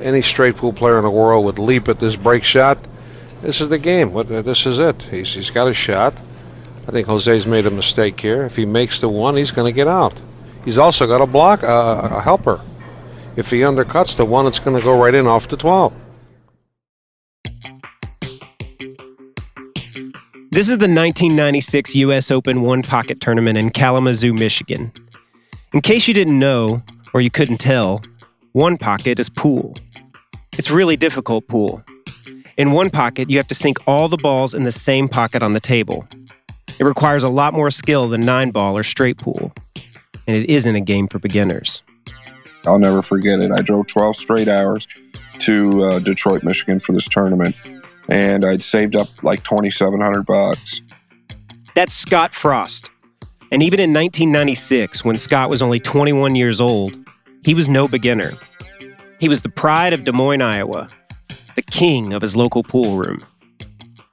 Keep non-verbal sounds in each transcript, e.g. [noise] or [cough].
Any straight pool player in the world would leap at this break shot. This is the game. What, uh, this is it. He's, he's got a shot. I think Jose's made a mistake here. If he makes the one, he's going to get out. He's also got a block, uh, a helper. If he undercuts the one, it's going to go right in off the 12. This is the 1996 U.S. Open One Pocket Tournament in Kalamazoo, Michigan. In case you didn't know, or you couldn't tell, One Pocket is pool. It's really difficult pool. In One Pocket, you have to sink all the balls in the same pocket on the table. It requires a lot more skill than nine ball or straight pool, and it isn't a game for beginners. I'll never forget it. I drove 12 straight hours to uh, Detroit, Michigan for this tournament and I'd saved up like 2700 bucks. That's Scott Frost. And even in 1996, when Scott was only 21 years old, he was no beginner. He was the pride of Des Moines, Iowa, the king of his local pool room.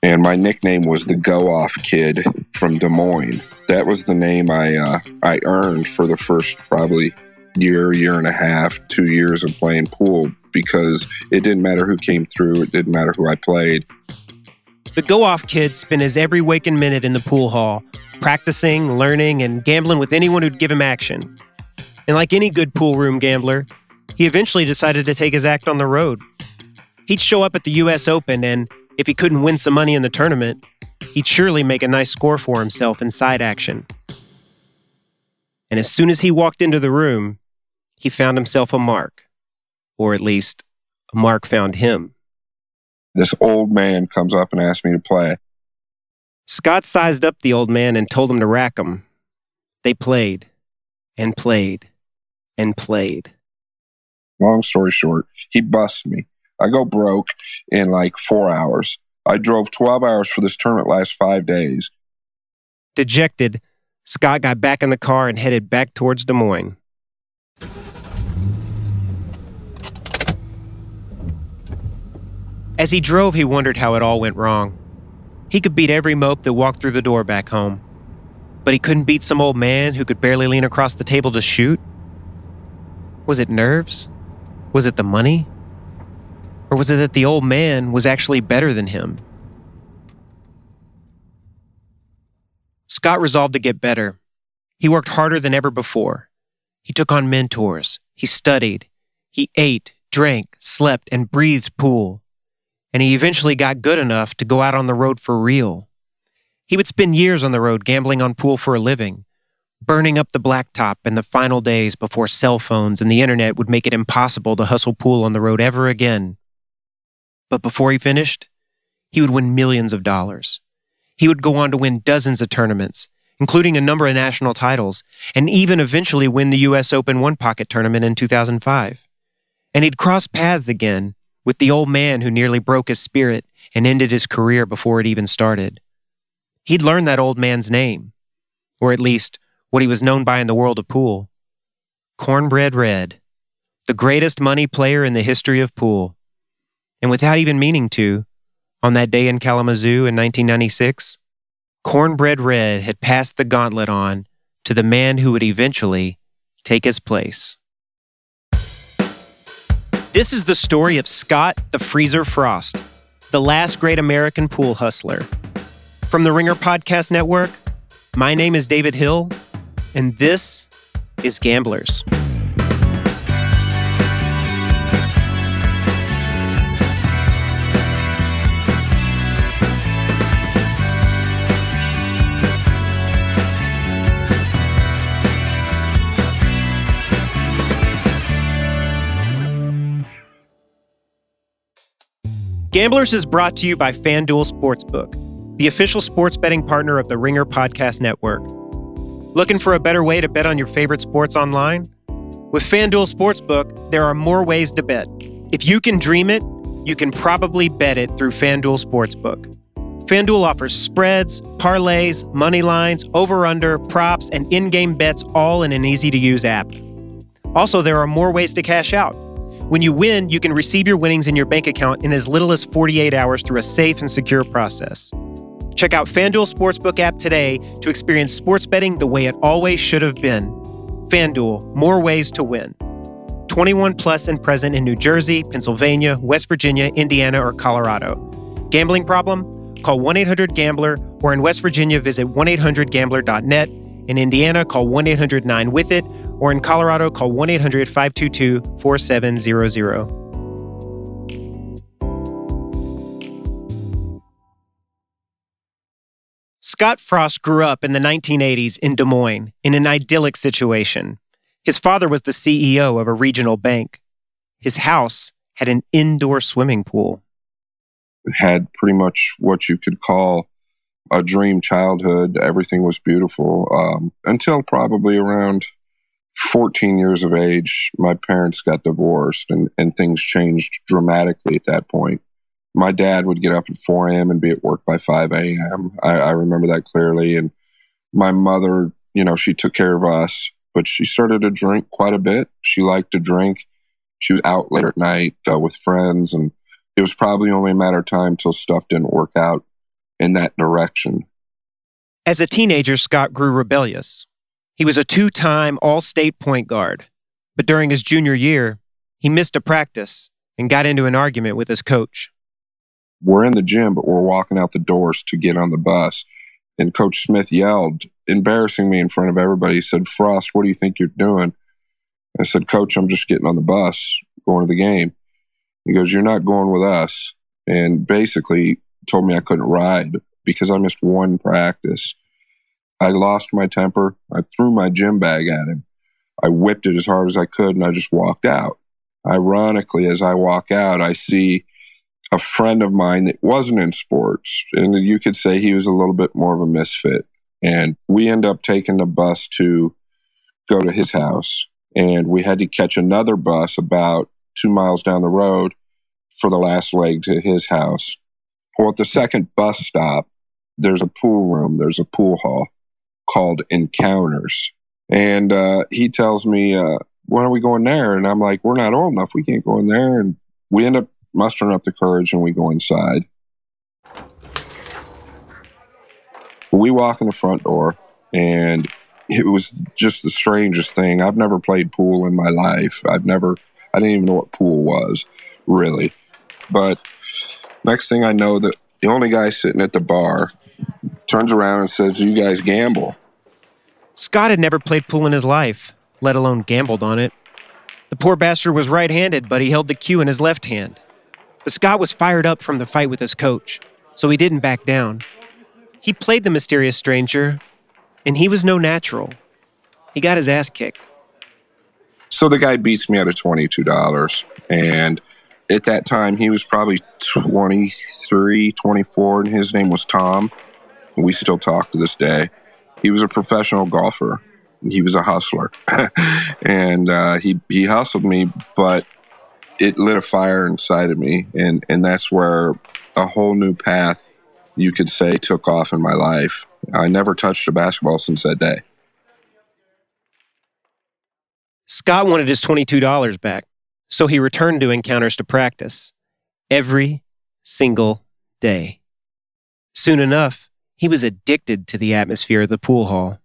And my nickname was the Go Off Kid from Des Moines. That was the name I uh, I earned for the first probably year, year and a half, two years of playing pool because it didn't matter who came through, it didn't matter who I played. The go off kid spent his every waking minute in the pool hall, practicing, learning, and gambling with anyone who'd give him action. And like any good pool room gambler, he eventually decided to take his act on the road. He'd show up at the US Open, and if he couldn't win some money in the tournament, he'd surely make a nice score for himself in side action. And as soon as he walked into the room, he found himself a mark or at least a Mark found him. This old man comes up and asks me to play. Scott sized up the old man and told him to rack him. They played and played and played. Long story short, he busts me. I go broke in like four hours. I drove 12 hours for this tournament last five days. Dejected, Scott got back in the car and headed back towards Des Moines. As he drove, he wondered how it all went wrong. He could beat every mope that walked through the door back home. But he couldn't beat some old man who could barely lean across the table to shoot? Was it nerves? Was it the money? Or was it that the old man was actually better than him? Scott resolved to get better. He worked harder than ever before. He took on mentors. He studied. He ate, drank, slept, and breathed pool and he eventually got good enough to go out on the road for real. He would spend years on the road gambling on pool for a living, burning up the blacktop in the final days before cell phones and the internet would make it impossible to hustle pool on the road ever again. But before he finished, he would win millions of dollars. He would go on to win dozens of tournaments, including a number of national titles, and even eventually win the U.S. Open One Pocket tournament in 2005. And he'd cross paths again with the old man who nearly broke his spirit and ended his career before it even started. He'd learned that old man's name, or at least what he was known by in the world of pool Cornbread Red, the greatest money player in the history of pool. And without even meaning to, on that day in Kalamazoo in 1996, Cornbread Red had passed the gauntlet on to the man who would eventually take his place. This is the story of Scott the Freezer Frost, the last great American pool hustler. From the Ringer Podcast Network, my name is David Hill, and this is Gamblers. Gamblers is brought to you by FanDuel Sportsbook, the official sports betting partner of the Ringer Podcast Network. Looking for a better way to bet on your favorite sports online? With FanDuel Sportsbook, there are more ways to bet. If you can dream it, you can probably bet it through FanDuel Sportsbook. FanDuel offers spreads, parlays, money lines, over under, props, and in game bets all in an easy to use app. Also, there are more ways to cash out. When you win, you can receive your winnings in your bank account in as little as 48 hours through a safe and secure process. Check out FanDuel Sportsbook app today to experience sports betting the way it always should have been. FanDuel, more ways to win. 21 plus and present in New Jersey, Pennsylvania, West Virginia, Indiana, or Colorado. Gambling problem? Call 1 800 Gambler, or in West Virginia, visit 1 800 Gambler.net. In Indiana, call 1 800 9 with it, or in Colorado, call 1 800 522 4700. Scott Frost grew up in the 1980s in Des Moines in an idyllic situation. His father was the CEO of a regional bank. His house had an indoor swimming pool. It Had pretty much what you could call a dream childhood. Everything was beautiful um, until probably around 14 years of age. My parents got divorced and, and things changed dramatically at that point. My dad would get up at 4 a.m. and be at work by 5 a.m. I, I remember that clearly. And my mother, you know, she took care of us but she started to drink quite a bit. She liked to drink. She was out late at night uh, with friends, and it was probably only a matter of time till stuff didn't work out in that direction. As a teenager, Scott grew rebellious. He was a two time All State point guard, but during his junior year, he missed a practice and got into an argument with his coach. We're in the gym, but we're walking out the doors to get on the bus. And Coach Smith yelled, embarrassing me in front of everybody. He said, Frost, what do you think you're doing? I said, Coach, I'm just getting on the bus going to the game. He goes, You're not going with us. And basically told me I couldn't ride because I missed one practice. I lost my temper. I threw my gym bag at him. I whipped it as hard as I could and I just walked out. Ironically, as I walk out, I see a friend of mine that wasn't in sports, and you could say he was a little bit more of a misfit. And we end up taking the bus to go to his house, and we had to catch another bus about two miles down the road for the last leg to his house. Well, at the second bus stop, there's a pool room, there's a pool hall called Encounters. And uh, he tells me, uh, when are we going there? And I'm like, we're not old enough. We can't go in there. And we end up mustering up the courage and we go inside. We walk in the front door and it was just the strangest thing. I've never played pool in my life. I've never, I didn't even know what pool was, really. But next thing I know, that the only guy sitting at the bar turns around and says, You guys gamble. Scott had never played pool in his life, let alone gambled on it. The poor bastard was right handed, but he held the cue in his left hand. But Scott was fired up from the fight with his coach, so he didn't back down. He played the mysterious stranger, and he was no natural. He got his ass kicked. So the guy beats me out of $22. And at that time, he was probably 23, 24, and his name was Tom. We still talk to this day. He was a professional golfer. He was a hustler. [laughs] and uh, he, he hustled me, but it lit a fire inside of me, and and that's where a whole new path, you could say, took off in my life. I never touched a basketball since that day. Scott wanted his $22 back, so he returned to encounters to practice every single day. Soon enough, he was addicted to the atmosphere of the pool hall.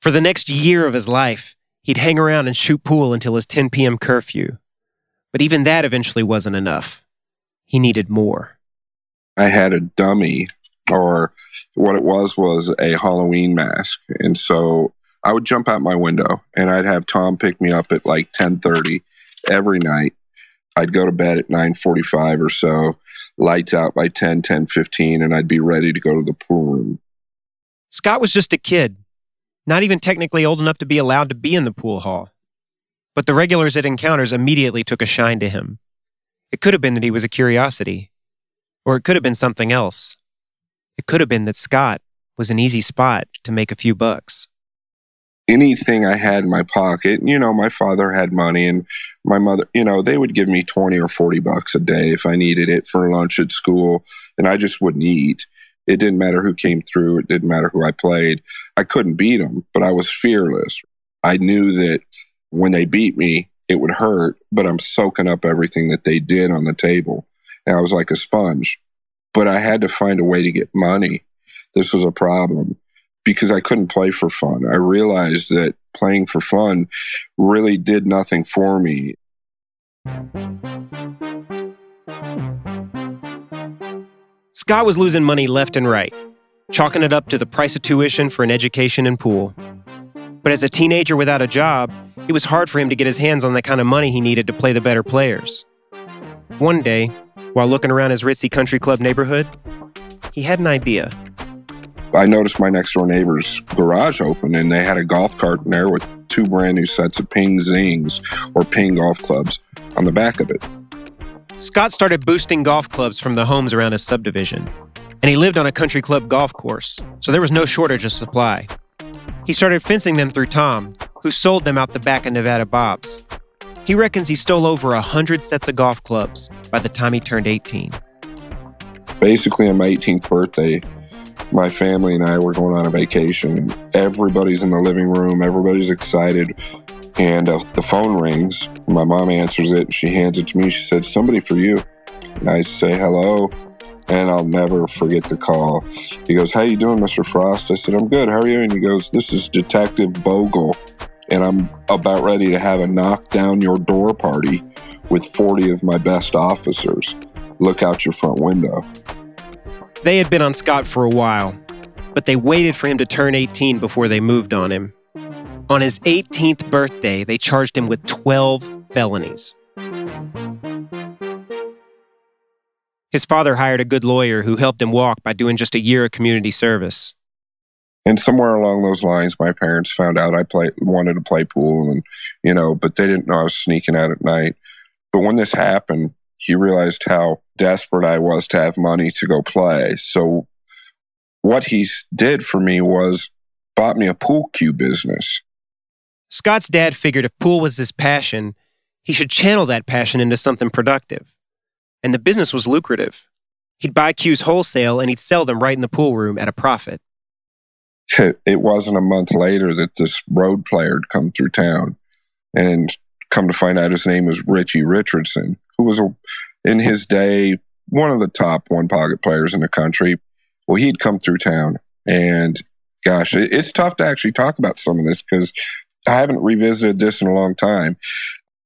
For the next year of his life, he'd hang around and shoot pool until his 10 p.m. curfew. But even that eventually wasn't enough. He needed more. I had a dummy, or what it was was a Halloween mask. And so I would jump out my window and I'd have Tom pick me up at like 1030 every night. I'd go to bed at 9:45 or so, lights out by 10, 10, 15, and I'd be ready to go to the pool room. Scott was just a kid, not even technically old enough to be allowed to be in the pool hall. But the regulars at Encounters immediately took a shine to him. It could have been that he was a curiosity, or it could have been something else. It could have been that Scott was an easy spot to make a few bucks. Anything I had in my pocket, you know, my father had money and my mother, you know, they would give me 20 or 40 bucks a day if I needed it for lunch at school, and I just wouldn't eat. It didn't matter who came through, it didn't matter who I played. I couldn't beat them, but I was fearless. I knew that when they beat me, it would hurt, but I'm soaking up everything that they did on the table. And I was like a sponge. But I had to find a way to get money. This was a problem because I couldn't play for fun. I realized that playing for fun really did nothing for me. Scott was losing money left and right, chalking it up to the price of tuition for an education in pool. But as a teenager without a job, it was hard for him to get his hands on the kind of money he needed to play the better players. One day, while looking around his ritzy country club neighborhood, he had an idea. I noticed my next door neighbor's garage open and they had a golf cart in there with two brand new sets of Ping Zings or Ping golf clubs on the back of it. Scott started boosting golf clubs from the homes around his subdivision, and he lived on a country club golf course, so there was no shortage of supply. He started fencing them through Tom, who sold them out the back of Nevada Bob's. He reckons he stole over a hundred sets of golf clubs by the time he turned 18. Basically, on my 18th birthday, my family and I were going on a vacation. Everybody's in the living room, everybody's excited and uh, the phone rings. My mom answers it. She hands it to me. She said, "Somebody for you." And I say hello, and I'll never forget the call. He goes, "How you doing, Mr. Frost?" I said, "I'm good. How are you?" And he goes, "This is Detective Bogle, and I'm about ready to have a knock down your door party with 40 of my best officers. Look out your front window." They had been on Scott for a while, but they waited for him to turn 18 before they moved on him. On his 18th birthday, they charged him with 12 felonies. His father hired a good lawyer who helped him walk by doing just a year of community service. And somewhere along those lines, my parents found out I play, wanted to play pool, and you know, but they didn't know I was sneaking out at night. But when this happened, he realized how desperate I was to have money to go play. So, what he did for me was bought me a pool cue business. Scott's dad figured if pool was his passion, he should channel that passion into something productive. And the business was lucrative. He'd buy cues wholesale and he'd sell them right in the pool room at a profit. [laughs] It wasn't a month later that this road player had come through town and come to find out his name was Richie Richardson, who was a, in his day one of the top one pocket players in the country. Well, he'd come through town and gosh, it's tough to actually talk about some of this because I haven't revisited this in a long time,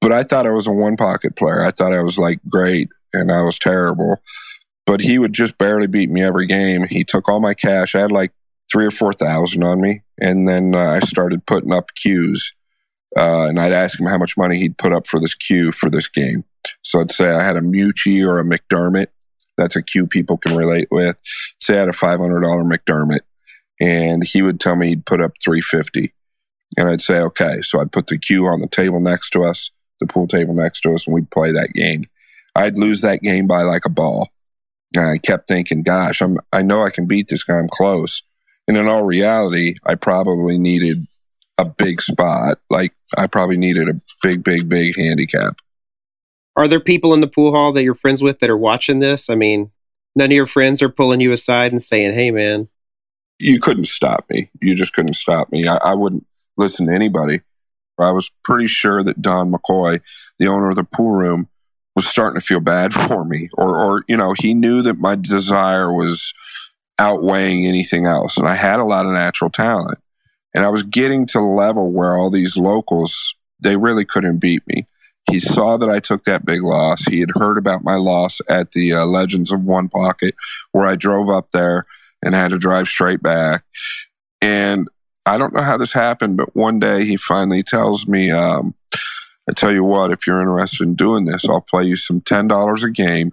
but I thought I was a one pocket player. I thought I was like great and I was terrible. But he would just barely beat me every game. He took all my cash. I had like three or four thousand on me, and then uh, I started putting up cues. Uh, and I'd ask him how much money he'd put up for this cue for this game. So I'd say I had a Meucci or a McDermott. That's a cue people can relate with. Say I had a $500 McDermott, and he would tell me he'd put up 350 and I'd say, okay. So I'd put the cue on the table next to us, the pool table next to us, and we'd play that game. I'd lose that game by like a ball. And I kept thinking, gosh, I'm, I know I can beat this guy. I'm close. And in all reality, I probably needed a big spot. Like I probably needed a big, big, big handicap. Are there people in the pool hall that you're friends with that are watching this? I mean, none of your friends are pulling you aside and saying, hey, man. You couldn't stop me. You just couldn't stop me. I, I wouldn't listen to anybody. I was pretty sure that Don McCoy, the owner of the pool room, was starting to feel bad [laughs] for me, or, or you know, he knew that my desire was outweighing anything else, and I had a lot of natural talent, and I was getting to the level where all these locals they really couldn't beat me. He saw that I took that big loss. He had heard about my loss at the uh, Legends of One Pocket, where I drove up there and had to drive straight back. And I don't know how this happened, but one day he finally tells me, um, I tell you what, if you're interested in doing this, I'll play you some $10 a game.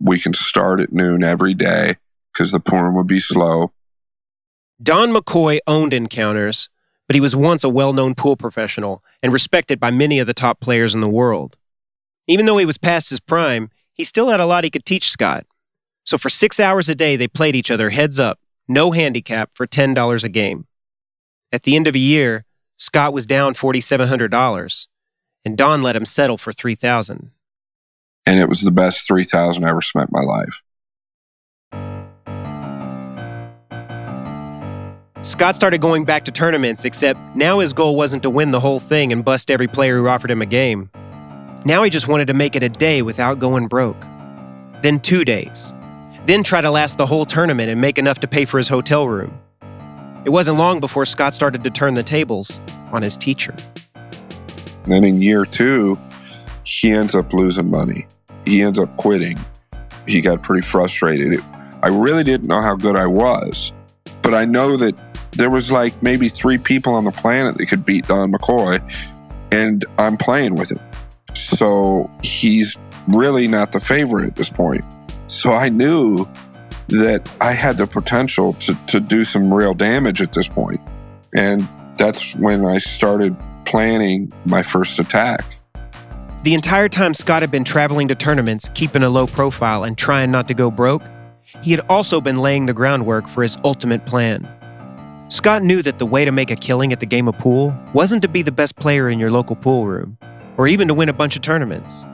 We can start at noon every day because the porn would be slow. Don McCoy owned Encounters, but he was once a well known pool professional and respected by many of the top players in the world. Even though he was past his prime, he still had a lot he could teach Scott. So for six hours a day, they played each other heads up, no handicap, for $10 a game. At the end of a year, Scott was down $4,700, and Don let him settle for 3000 And it was the best 3000 I ever spent my life. Scott started going back to tournaments, except now his goal wasn't to win the whole thing and bust every player who offered him a game. Now he just wanted to make it a day without going broke. Then two days. Then try to last the whole tournament and make enough to pay for his hotel room. It wasn't long before Scott started to turn the tables on his teacher. Then in year two, he ends up losing money. He ends up quitting. He got pretty frustrated. It, I really didn't know how good I was, but I know that there was like maybe three people on the planet that could beat Don McCoy, and I'm playing with him. So he's really not the favorite at this point. So I knew that I had the potential to, to do some real damage at this point. And that's when I started planning my first attack. The entire time Scott had been traveling to tournaments, keeping a low profile, and trying not to go broke, he had also been laying the groundwork for his ultimate plan. Scott knew that the way to make a killing at the game of pool wasn't to be the best player in your local pool room, or even to win a bunch of tournaments.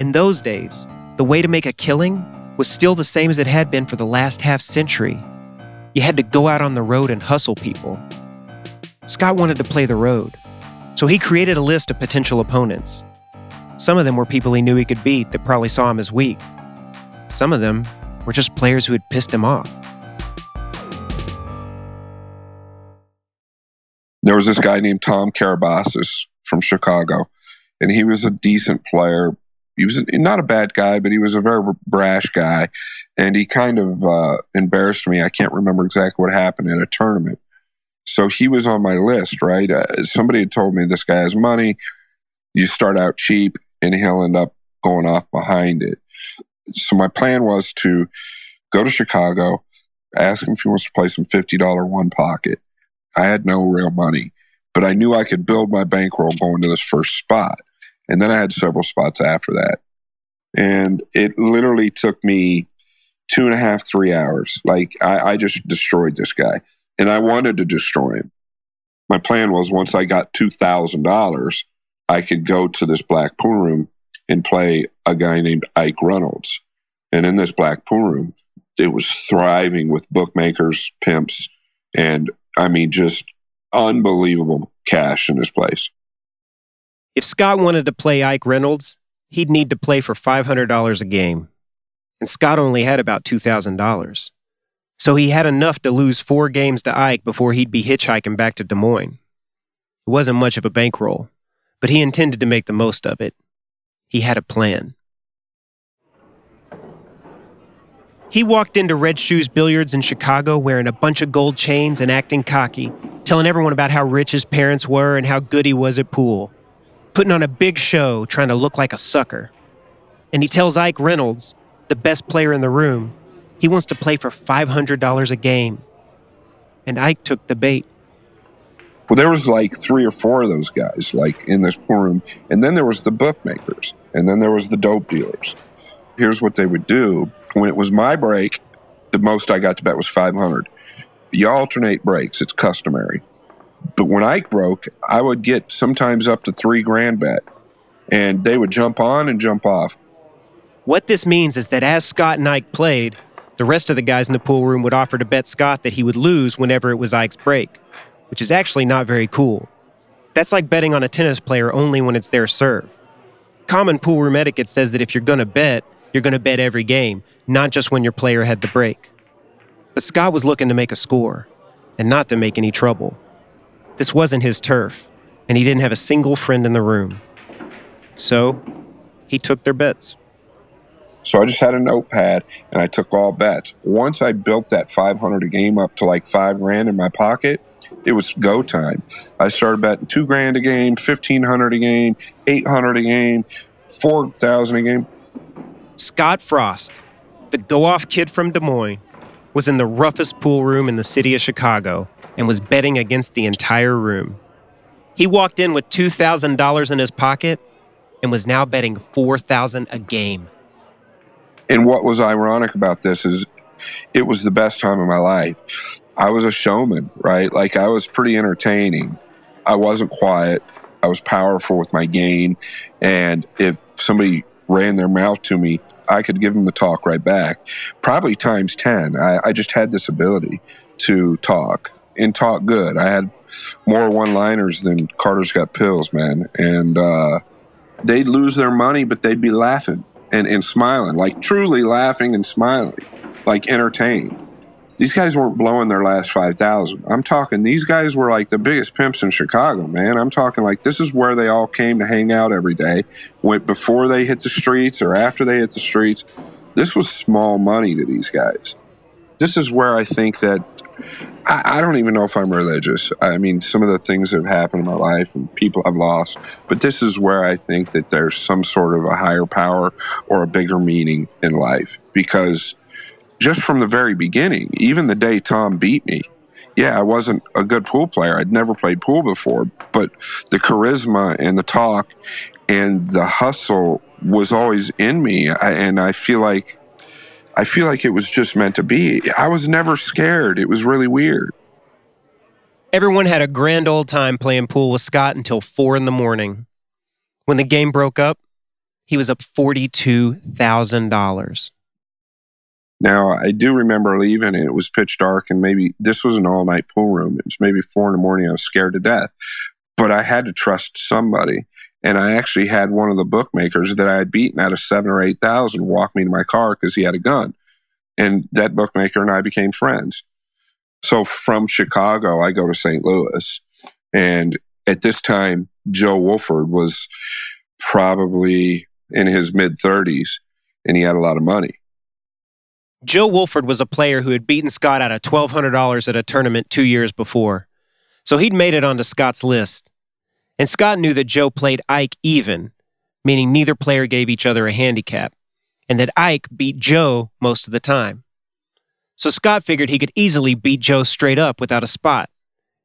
In those days, the way to make a killing was still the same as it had been for the last half century. You had to go out on the road and hustle people. Scott wanted to play the road, so he created a list of potential opponents. Some of them were people he knew he could beat that probably saw him as weak. Some of them were just players who had pissed him off. There was this guy named Tom Karabatsos from Chicago, and he was a decent player, he was not a bad guy, but he was a very brash guy, and he kind of uh, embarrassed me. I can't remember exactly what happened in a tournament. So he was on my list, right? Uh, somebody had told me this guy has money. You start out cheap, and he'll end up going off behind it. So my plan was to go to Chicago, ask him if he wants to play some fifty dollar one pocket. I had no real money, but I knew I could build my bankroll going to this first spot. And then I had several spots after that. And it literally took me two and a half, three hours. Like I, I just destroyed this guy and I wanted to destroy him. My plan was once I got $2,000, I could go to this black pool room and play a guy named Ike Reynolds. And in this black pool room, it was thriving with bookmakers, pimps, and I mean, just unbelievable cash in this place. If Scott wanted to play Ike Reynolds, he'd need to play for $500 a game. And Scott only had about $2,000. So he had enough to lose four games to Ike before he'd be hitchhiking back to Des Moines. It wasn't much of a bankroll, but he intended to make the most of it. He had a plan. He walked into Red Shoes Billiards in Chicago wearing a bunch of gold chains and acting cocky, telling everyone about how rich his parents were and how good he was at pool putting on a big show trying to look like a sucker. And he tells Ike Reynolds, the best player in the room, he wants to play for $500 a game. And Ike took the bait. Well, there was like three or four of those guys, like in this pool room. And then there was the bookmakers. And then there was the dope dealers. Here's what they would do. When it was my break, the most I got to bet was 500. You alternate breaks. It's customary. But when Ike broke, I would get sometimes up to three grand bet, and they would jump on and jump off. What this means is that as Scott and Ike played, the rest of the guys in the pool room would offer to bet Scott that he would lose whenever it was Ike's break, which is actually not very cool. That's like betting on a tennis player only when it's their serve. Common pool room etiquette says that if you're going to bet, you're going to bet every game, not just when your player had the break. But Scott was looking to make a score, and not to make any trouble. This wasn't his turf, and he didn't have a single friend in the room. So he took their bets. So I just had a notepad and I took all bets. Once I built that 500 a game up to like five grand in my pocket, it was go time. I started betting two grand a game, 1500 a game, 800 a game, 4,000 a game. Scott Frost, the go off kid from Des Moines, was in the roughest pool room in the city of Chicago and was betting against the entire room. He walked in with $2,000 in his pocket and was now betting 4000 a game. And what was ironic about this is it was the best time of my life. I was a showman, right? Like I was pretty entertaining. I wasn't quiet. I was powerful with my game. And if somebody ran their mouth to me, I could give them the talk right back, probably times 10. I, I just had this ability to talk and talk good. I had more one liners than Carter's Got Pills, man. And uh, they'd lose their money, but they'd be laughing and, and smiling, like truly laughing and smiling, like entertained. these guys weren't blowing their last 5000 i'm talking these guys were like the biggest pimps in chicago man. I'm talking like this is where they all came to hang out every day went before they hit the streets or after they hit the streets. This was small money to these guys. This is where i think that I, I don't even know if i'm religious i mean some of the things that have happened in my life and people i've lost but this is where i think that there's some sort of a higher power or a bigger meaning in life because just from the very beginning, even the day Tom beat me, yeah, I wasn't a good pool player. I'd never played pool before, but the charisma and the talk and the hustle was always in me. I, and I feel like I feel like it was just meant to be. I was never scared. It was really weird. Everyone had a grand old time playing pool with Scott until four in the morning. When the game broke up, he was up $42,000. Now, I do remember leaving and it was pitch dark, and maybe this was an all night pool room. It was maybe four in the morning. I was scared to death, but I had to trust somebody. And I actually had one of the bookmakers that I had beaten out of seven or 8,000 walk me to my car because he had a gun. And that bookmaker and I became friends. So from Chicago, I go to St. Louis. And at this time, Joe Wolford was probably in his mid 30s and he had a lot of money. Joe Wolford was a player who had beaten Scott out of $1,200 at a tournament two years before. So he'd made it onto Scott's list. And Scott knew that Joe played Ike even, meaning neither player gave each other a handicap, and that Ike beat Joe most of the time. So Scott figured he could easily beat Joe straight up without a spot.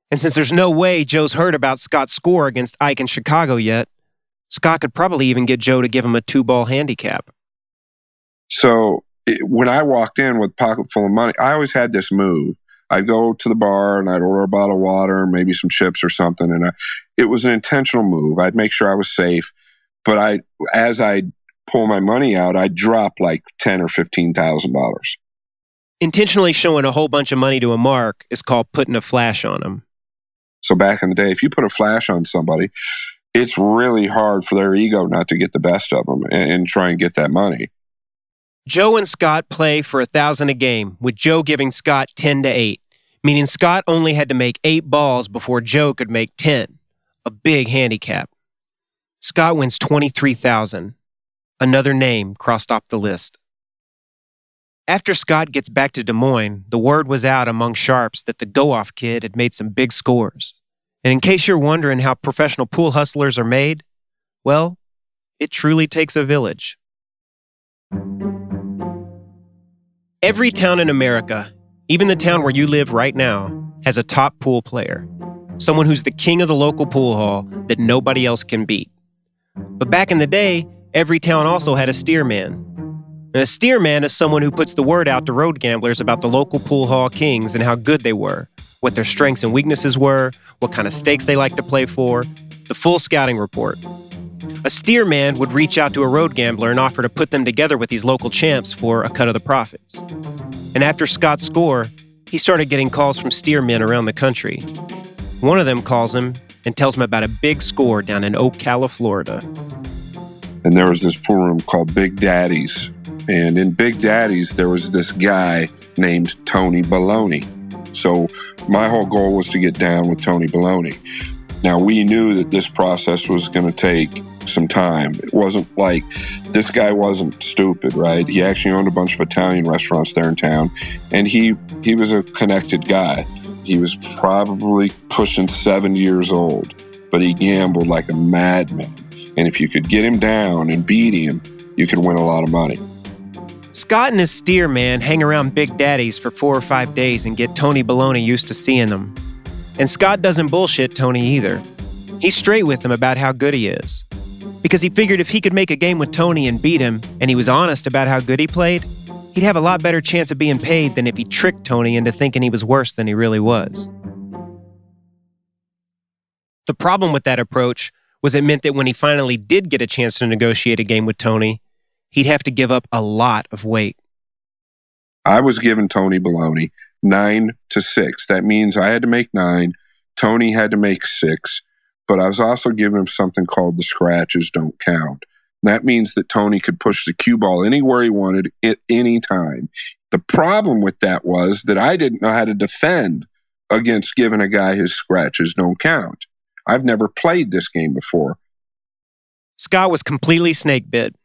And since there's no way Joe's heard about Scott's score against Ike in Chicago yet, Scott could probably even get Joe to give him a two ball handicap. So it, when I walked in with pocket full of money, I always had this move. I'd go to the bar and I'd order a bottle of water and maybe some chips or something. And I, it was an intentional move. I'd make sure I was safe. But I, as I pull my money out, I'd drop like ten or fifteen thousand dollars. Intentionally showing a whole bunch of money to a mark is called putting a flash on them. So back in the day, if you put a flash on somebody, it's really hard for their ego not to get the best of them and, and try and get that money. Joe and Scott play for a thousand a game, with Joe giving Scott 10 to 8, meaning Scott only had to make eight balls before Joe could make 10. A big handicap. Scott wins 23,000. Another name crossed off the list. After Scott gets back to Des Moines, the word was out among sharps that the go off kid had made some big scores. And in case you're wondering how professional pool hustlers are made, well, it truly takes a village. Every town in America, even the town where you live right now, has a top pool player. Someone who's the king of the local pool hall that nobody else can beat. But back in the day, every town also had a steerman. And a steerman is someone who puts the word out to road gamblers about the local pool hall kings and how good they were, what their strengths and weaknesses were, what kind of stakes they like to play for, the full scouting report. A steerman would reach out to a road gambler and offer to put them together with these local champs for a cut of the profits. And after Scott's score, he started getting calls from steermen around the country. One of them calls him and tells him about a big score down in Ocala, Florida. And there was this pool room called Big Daddy's. And in Big Daddy's, there was this guy named Tony Baloney. So my whole goal was to get down with Tony Baloney. Now, we knew that this process was going to take some time. It wasn't like this guy wasn't stupid, right? He actually owned a bunch of Italian restaurants there in town, and he he was a connected guy. He was probably pushing 70 years old, but he gambled like a madman. And if you could get him down and beat him, you could win a lot of money. Scott and his steer man hang around Big Daddy's for four or five days and get Tony Baloney used to seeing them. And Scott doesn't bullshit Tony either. He's straight with him about how good he is because he figured if he could make a game with Tony and beat him, and he was honest about how good he played, he'd have a lot better chance of being paid than if he tricked Tony into thinking he was worse than he really was. The problem with that approach was it meant that when he finally did get a chance to negotiate a game with Tony, he'd have to give up a lot of weight. I was giving Tony Baloney nine to six. That means I had to make nine. Tony had to make six but I was also giving him something called the scratches don't count. that means that Tony could push the cue ball anywhere he wanted at any time. The problem with that was that I didn't know how to defend against giving a guy his scratches don't count. I've never played this game before. Scott was completely snake bit.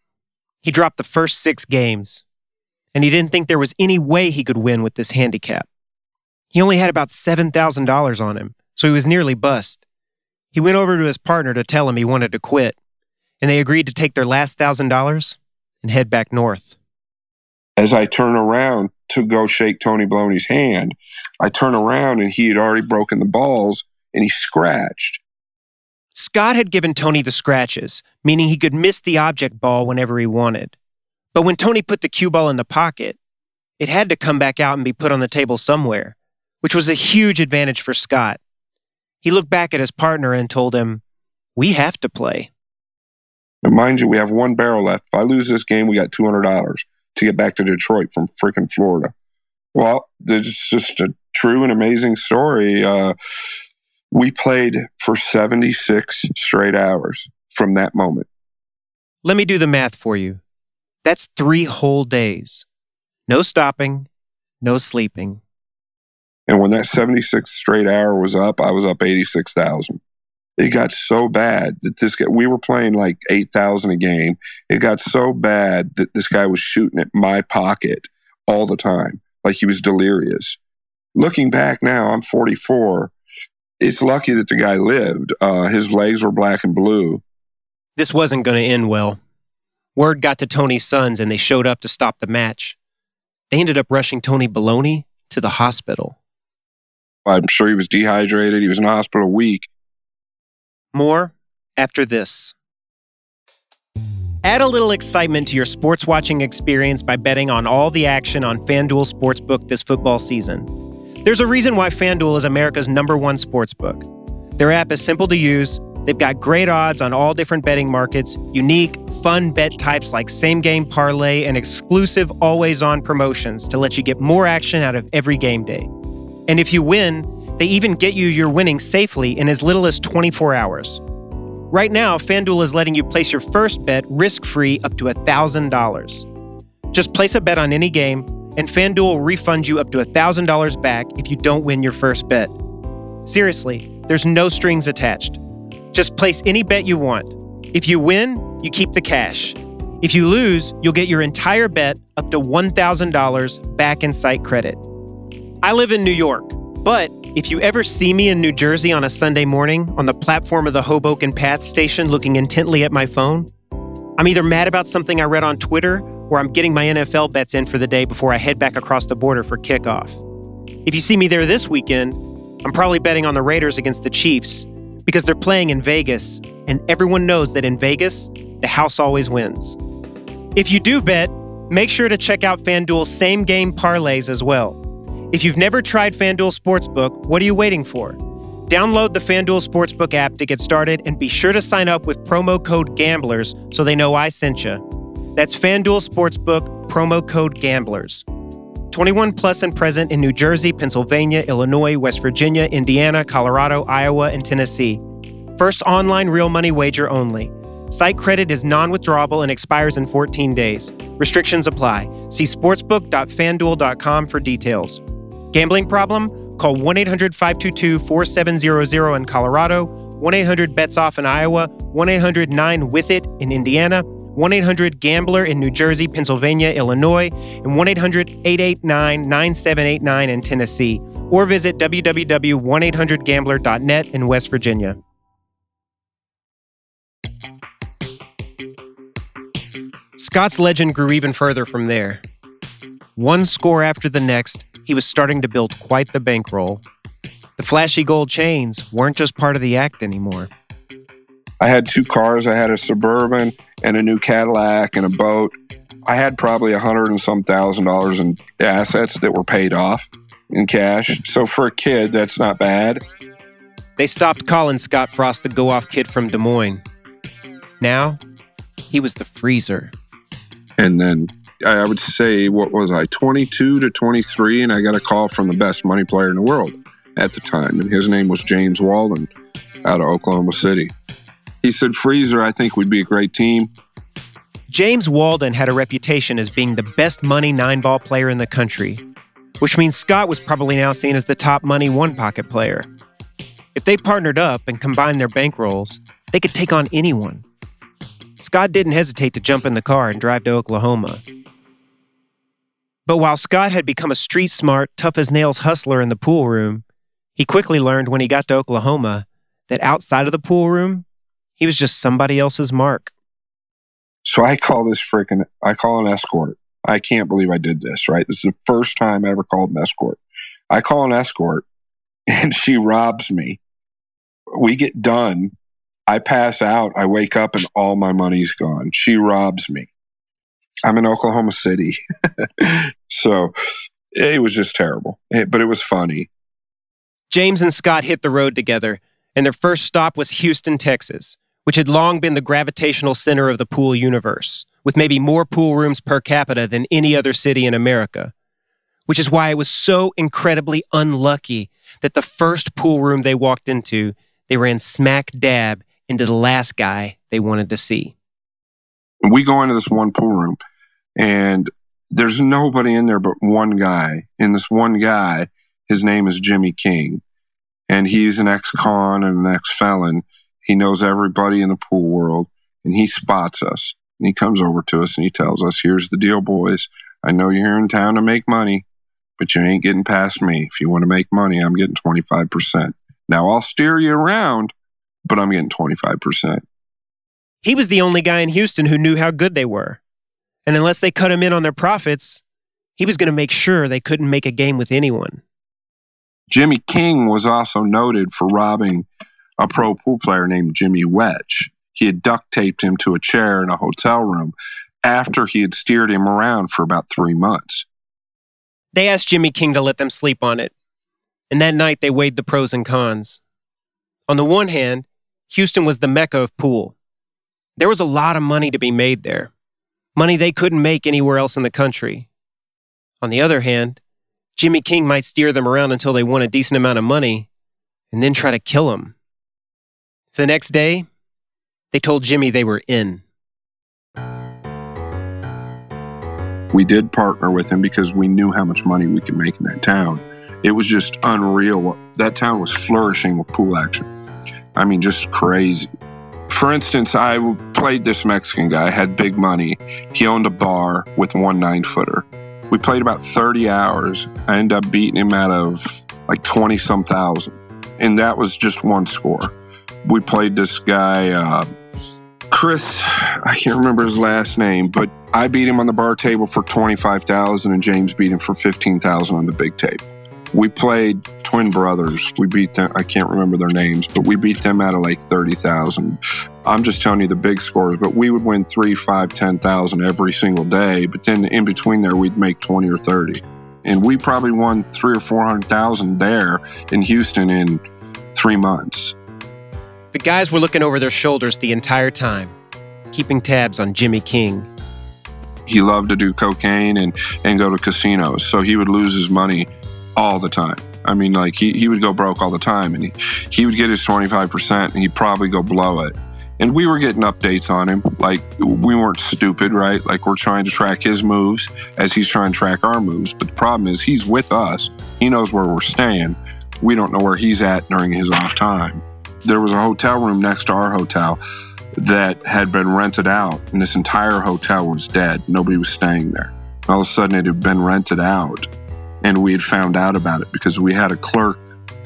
He dropped the first six games, and he didn't think there was any way he could win with this handicap. He only had about $7,000 on him, so he was nearly bust. He went over to his partner to tell him he wanted to quit, and they agreed to take their last $1,000 and head back north. As I turn around to go shake Tony Baloney's hand, I turn around and he had already broken the balls and he scratched. Scott had given Tony the scratches, meaning he could miss the object ball whenever he wanted. But when Tony put the cue ball in the pocket, it had to come back out and be put on the table somewhere, which was a huge advantage for Scott. He looked back at his partner and told him, We have to play. And mind you, we have one barrel left. If I lose this game, we got $200 to get back to Detroit from freaking Florida. Well, it's just a true and amazing story. Uh, we played for 76 straight hours from that moment. Let me do the math for you. That's three whole days. No stopping, no sleeping. And when that 76 straight hour was up, I was up 86,000. It got so bad that this guy, we were playing like 8,000 a game. It got so bad that this guy was shooting at my pocket all the time, like he was delirious. Looking back now, I'm 44 it's lucky that the guy lived. Uh, his legs were black and blue. This wasn't going to end well. Word got to Tony's sons and they showed up to stop the match. They ended up rushing Tony Baloney to the hospital. I'm sure he was dehydrated. He was in the hospital a week. More after this. Add a little excitement to your sports watching experience by betting on all the action on FanDuel Sportsbook this football season. There's a reason why FanDuel is America's number one sports book. Their app is simple to use. They've got great odds on all different betting markets, unique, fun bet types like same game parlay, and exclusive always on promotions to let you get more action out of every game day. And if you win, they even get you your winnings safely in as little as 24 hours. Right now, FanDuel is letting you place your first bet risk free up to $1,000. Just place a bet on any game and FanDuel will refund you up to $1,000 back if you don't win your first bet. Seriously, there's no strings attached. Just place any bet you want. If you win, you keep the cash. If you lose, you'll get your entire bet up to $1,000 back in site credit. I live in New York, but if you ever see me in New Jersey on a Sunday morning on the platform of the Hoboken Path station looking intently at my phone, I'm either mad about something I read on Twitter or I'm getting my NFL bets in for the day before I head back across the border for kickoff. If you see me there this weekend, I'm probably betting on the Raiders against the Chiefs because they're playing in Vegas, and everyone knows that in Vegas, the house always wins. If you do bet, make sure to check out FanDuel's same game parlays as well. If you've never tried FanDuel Sportsbook, what are you waiting for? Download the FanDuel Sportsbook app to get started and be sure to sign up with promo code GAMBLERS so they know I sent you. That's FanDuel Sportsbook, promo code GAMBLERS. 21 plus and present in New Jersey, Pennsylvania, Illinois, West Virginia, Indiana, Colorado, Iowa, and Tennessee. First online real money wager only. Site credit is non withdrawable and expires in 14 days. Restrictions apply. See sportsbook.fanduel.com for details. Gambling problem? Call 1 800 522 4700 in Colorado, 1 800 BETS OFF in Iowa, 1 800 9 with it in Indiana, 1 800 Gambler in New Jersey, Pennsylvania, Illinois, and 1 800 889 9789 in Tennessee, or visit www.1800gambler.net in West Virginia. Scott's legend grew even further from there. One score after the next, he was starting to build quite the bankroll. The flashy gold chains weren't just part of the act anymore. I had two cars. I had a Suburban and a new Cadillac and a boat. I had probably a hundred and some thousand dollars in assets that were paid off in cash. So for a kid, that's not bad. They stopped calling Scott Frost the go off kid from Des Moines. Now, he was the freezer. And then I would say, what was I, 22 to 23, and I got a call from the best money player in the world at the time. And his name was James Walden out of Oklahoma City. He said, Freezer, I think we'd be a great team. James Walden had a reputation as being the best money nine ball player in the country, which means Scott was probably now seen as the top money one pocket player. If they partnered up and combined their bankrolls, they could take on anyone. Scott didn't hesitate to jump in the car and drive to Oklahoma. But while Scott had become a street smart, tough as nails hustler in the pool room, he quickly learned when he got to Oklahoma that outside of the pool room, he was just somebody else's mark. So I call this freaking, I call an escort. I can't believe I did this, right? This is the first time I ever called an escort. I call an escort [laughs] and she robs me. We get done. I pass out. I wake up and all my money's gone. She robs me. I'm in Oklahoma City. [laughs] so it was just terrible, but it was funny. James and Scott hit the road together, and their first stop was Houston, Texas, which had long been the gravitational center of the pool universe, with maybe more pool rooms per capita than any other city in America. Which is why it was so incredibly unlucky that the first pool room they walked into, they ran smack dab into the last guy they wanted to see. We go into this one pool room, and there's nobody in there but one guy. And this one guy, his name is Jimmy King, and he's an ex con and an ex felon he knows everybody in the pool world and he spots us. And he comes over to us and he tells us, Here's the deal, boys. I know you're here in town to make money, but you ain't getting past me. If you want to make money, I'm getting 25%. Now I'll steer you around, but I'm getting 25%. He was the only guy in Houston who knew how good they were. And unless they cut him in on their profits, he was going to make sure they couldn't make a game with anyone. Jimmy King was also noted for robbing a pro pool player named Jimmy Wedge. He had duct taped him to a chair in a hotel room after he had steered him around for about three months. They asked Jimmy King to let them sleep on it, and that night they weighed the pros and cons. On the one hand, Houston was the mecca of pool. There was a lot of money to be made there, money they couldn't make anywhere else in the country. On the other hand, Jimmy King might steer them around until they won a decent amount of money and then try to kill them. The next day, they told Jimmy they were in. We did partner with him because we knew how much money we could make in that town. It was just unreal. That town was flourishing with pool action. I mean, just crazy. For instance, I played this Mexican guy, had big money. He owned a bar with one nine footer. We played about 30 hours. I ended up beating him out of like 20 some thousand. And that was just one score we played this guy, uh, Chris. I can't remember his last name, but I beat him on the bar table for twenty five thousand, and James beat him for fifteen thousand on the big table. We played twin brothers. We beat them. I can't remember their names, but we beat them out of like thirty thousand. I'm just telling you the big scores, but we would win three, five, ten thousand every single day. But then in between there, we'd make twenty or thirty, and we probably won three or four hundred thousand there in Houston in three months. The guys were looking over their shoulders the entire time, keeping tabs on Jimmy King. He loved to do cocaine and, and go to casinos, so he would lose his money all the time. I mean, like he, he would go broke all the time and he, he would get his 25% and he'd probably go blow it. And we were getting updates on him. Like we weren't stupid, right? Like we're trying to track his moves as he's trying to track our moves. But the problem is he's with us. He knows where we're staying. We don't know where he's at during his off time there was a hotel room next to our hotel that had been rented out, and this entire hotel was dead. Nobody was staying there. All of a sudden, it had been rented out, and we had found out about it because we had a clerk,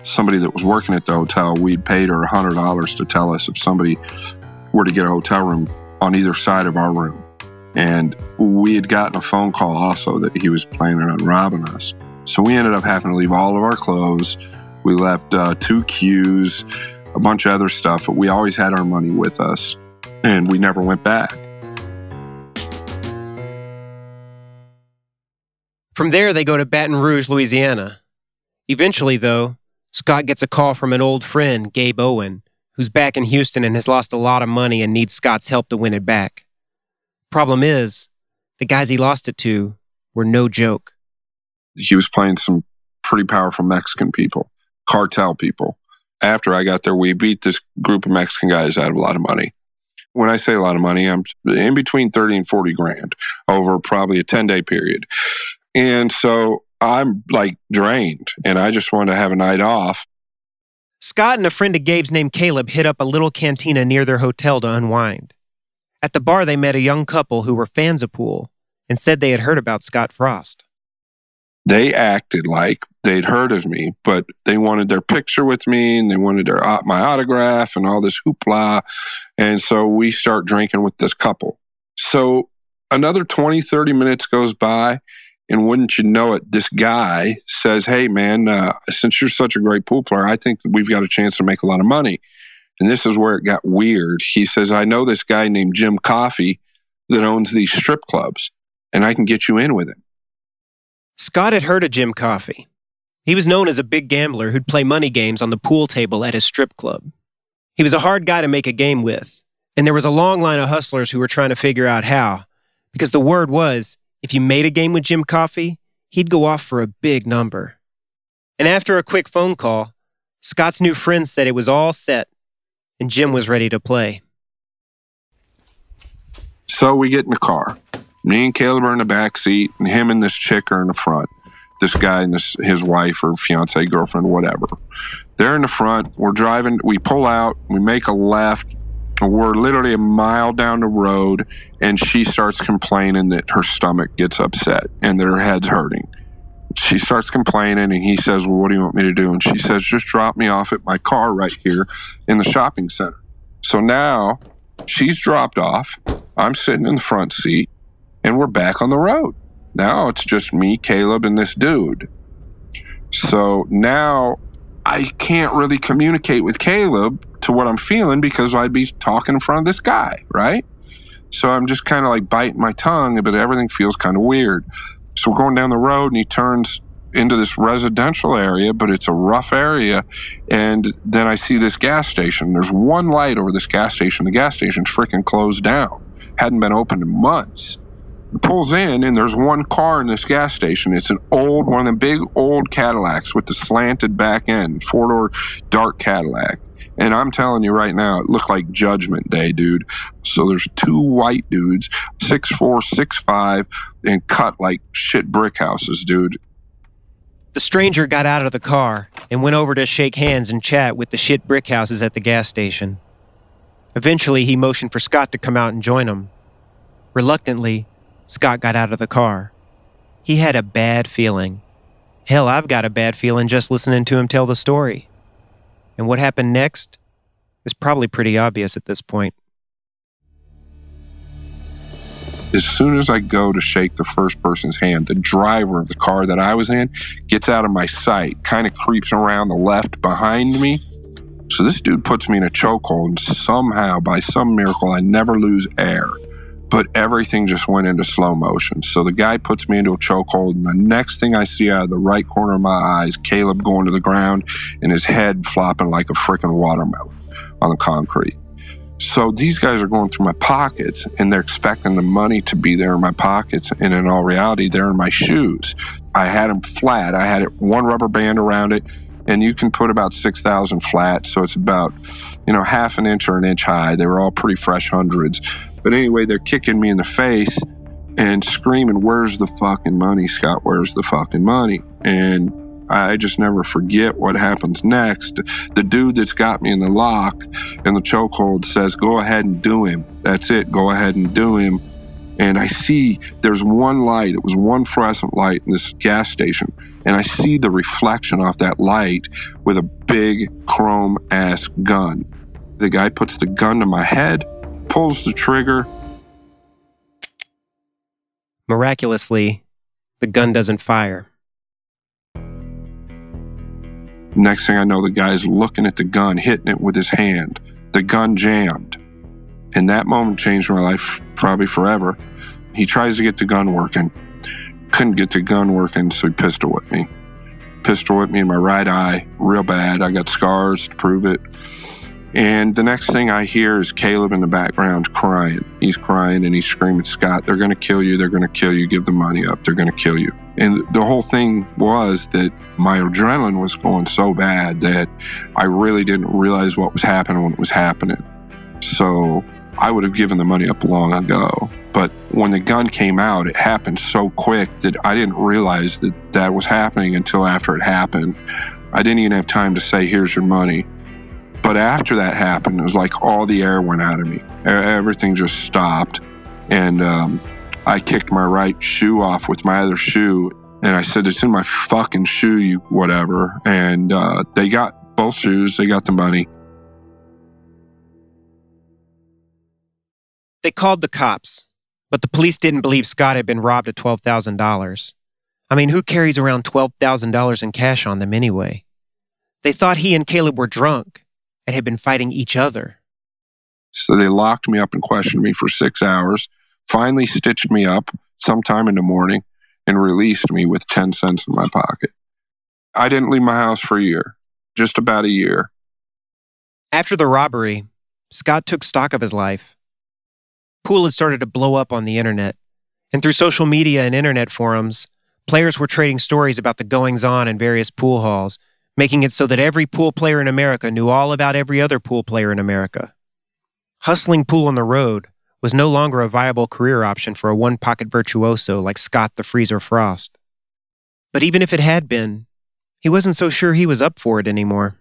somebody that was working at the hotel. We'd paid her $100 to tell us if somebody were to get a hotel room on either side of our room. And we had gotten a phone call also that he was planning on robbing us. So we ended up having to leave all of our clothes. We left uh, two cues a bunch of other stuff, but we always had our money with us and we never went back. From there, they go to Baton Rouge, Louisiana. Eventually, though, Scott gets a call from an old friend, Gabe Owen, who's back in Houston and has lost a lot of money and needs Scott's help to win it back. Problem is, the guys he lost it to were no joke. He was playing some pretty powerful Mexican people, cartel people after I got there, we beat this group of Mexican guys out of a lot of money. When I say a lot of money, I'm in between 30 and 40 grand over probably a 10 day period. And so I'm like drained and I just want to have a night off. Scott and a friend of Gabe's named Caleb hit up a little cantina near their hotel to unwind. At the bar, they met a young couple who were fans of pool and said they had heard about Scott Frost. They acted like they'd heard of me, but they wanted their picture with me and they wanted their uh, my autograph and all this hoopla. And so we start drinking with this couple. So another 20, 30 minutes goes by and wouldn't you know it, this guy says, Hey, man, uh, since you're such a great pool player, I think we've got a chance to make a lot of money. And this is where it got weird. He says, I know this guy named Jim Coffey that owns these strip clubs, and I can get you in with him. Scott had heard of Jim Coffey. He was known as a big gambler who'd play money games on the pool table at his strip club. He was a hard guy to make a game with, and there was a long line of hustlers who were trying to figure out how, because the word was if you made a game with Jim Coffey, he'd go off for a big number. And after a quick phone call, Scott's new friend said it was all set and Jim was ready to play. So we get in the car. Me and Caleb are in the back seat, and him and this chick are in the front. This guy and this, his wife or fiance, girlfriend, whatever. They're in the front. We're driving. We pull out. We make a left. We're literally a mile down the road, and she starts complaining that her stomach gets upset and that her head's hurting. She starts complaining, and he says, Well, what do you want me to do? And she says, Just drop me off at my car right here in the shopping center. So now she's dropped off. I'm sitting in the front seat, and we're back on the road. Now it's just me, Caleb, and this dude. So now I can't really communicate with Caleb to what I'm feeling because I'd be talking in front of this guy, right? So I'm just kind of like biting my tongue, but everything feels kind of weird. So we're going down the road and he turns into this residential area, but it's a rough area. And then I see this gas station. There's one light over this gas station. The gas station's freaking closed down, hadn't been opened in months pulls in and there's one car in this gas station. It's an old one of the big old Cadillacs with the slanted back end, four door dark Cadillac. And I'm telling you right now, it looked like Judgment Day, dude. So there's two white dudes, six four, six five, and cut like shit brick houses, dude. The stranger got out of the car and went over to shake hands and chat with the shit brick houses at the gas station. Eventually, he motioned for Scott to come out and join him. Reluctantly, Scott got out of the car. He had a bad feeling. Hell, I've got a bad feeling just listening to him tell the story. And what happened next is probably pretty obvious at this point. As soon as I go to shake the first person's hand, the driver of the car that I was in gets out of my sight, kind of creeps around the left behind me. So this dude puts me in a chokehold, and somehow, by some miracle, I never lose air but everything just went into slow motion. So the guy puts me into a chokehold, and the next thing I see out of the right corner of my eyes, Caleb going to the ground and his head flopping like a freaking watermelon on the concrete. So these guys are going through my pockets and they're expecting the money to be there in my pockets. And in all reality, they're in my shoes. I had them flat. I had it one rubber band around it and you can put about 6,000 flat. So it's about, you know, half an inch or an inch high. They were all pretty fresh hundreds. But anyway, they're kicking me in the face and screaming, Where's the fucking money, Scott? Where's the fucking money? And I just never forget what happens next. The dude that's got me in the lock and the chokehold says, Go ahead and do him. That's it. Go ahead and do him. And I see there's one light. It was one fluorescent light in this gas station. And I see the reflection off that light with a big chrome ass gun. The guy puts the gun to my head pulls the trigger. Miraculously, the gun doesn't fire. Next thing I know, the guy's looking at the gun, hitting it with his hand. The gun jammed. And that moment changed my life probably forever. He tries to get the gun working. Couldn't get the gun working, so he pistol whipped me. Pistol whipped me in my right eye, real bad. I got scars to prove it. And the next thing I hear is Caleb in the background crying. He's crying and he's screaming, Scott, they're going to kill you. They're going to kill you. Give the money up. They're going to kill you. And the whole thing was that my adrenaline was going so bad that I really didn't realize what was happening when it was happening. So I would have given the money up long ago. But when the gun came out, it happened so quick that I didn't realize that that was happening until after it happened. I didn't even have time to say, here's your money. But after that happened, it was like all the air went out of me. Everything just stopped. And um, I kicked my right shoe off with my other shoe. And I said, It's in my fucking shoe, you whatever. And uh, they got both shoes, they got the money. They called the cops, but the police didn't believe Scott had been robbed of $12,000. I mean, who carries around $12,000 in cash on them anyway? They thought he and Caleb were drunk and had been fighting each other. So they locked me up and questioned me for six hours, finally stitched me up sometime in the morning, and released me with 10 cents in my pocket. I didn't leave my house for a year, just about a year. After the robbery, Scott took stock of his life. Pool had started to blow up on the internet, and through social media and internet forums, players were trading stories about the goings on in various pool halls, making it so that every pool player in America knew all about every other pool player in America. Hustling pool on the road was no longer a viable career option for a one pocket virtuoso like Scott the Freezer Frost. But even if it had been, he wasn't so sure he was up for it anymore.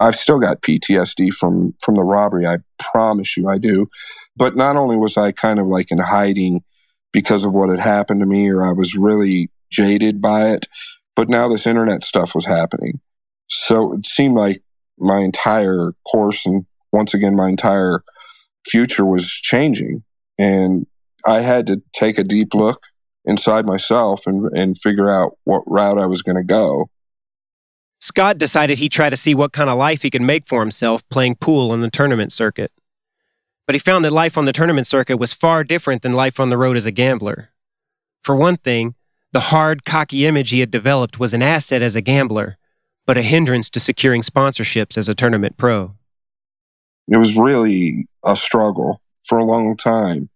I've still got PTSD from from the robbery. I promise you, I do. But not only was I kind of like in hiding because of what had happened to me, or I was really jaded by it, but now this internet stuff was happening. So it seemed like my entire course and once again my entire future was changing, and I had to take a deep look inside myself and and figure out what route I was going to go. Scott decided he'd try to see what kind of life he could make for himself playing pool on the tournament circuit. But he found that life on the tournament circuit was far different than life on the road as a gambler. For one thing, the hard, cocky image he had developed was an asset as a gambler, but a hindrance to securing sponsorships as a tournament pro. It was really a struggle for a long time.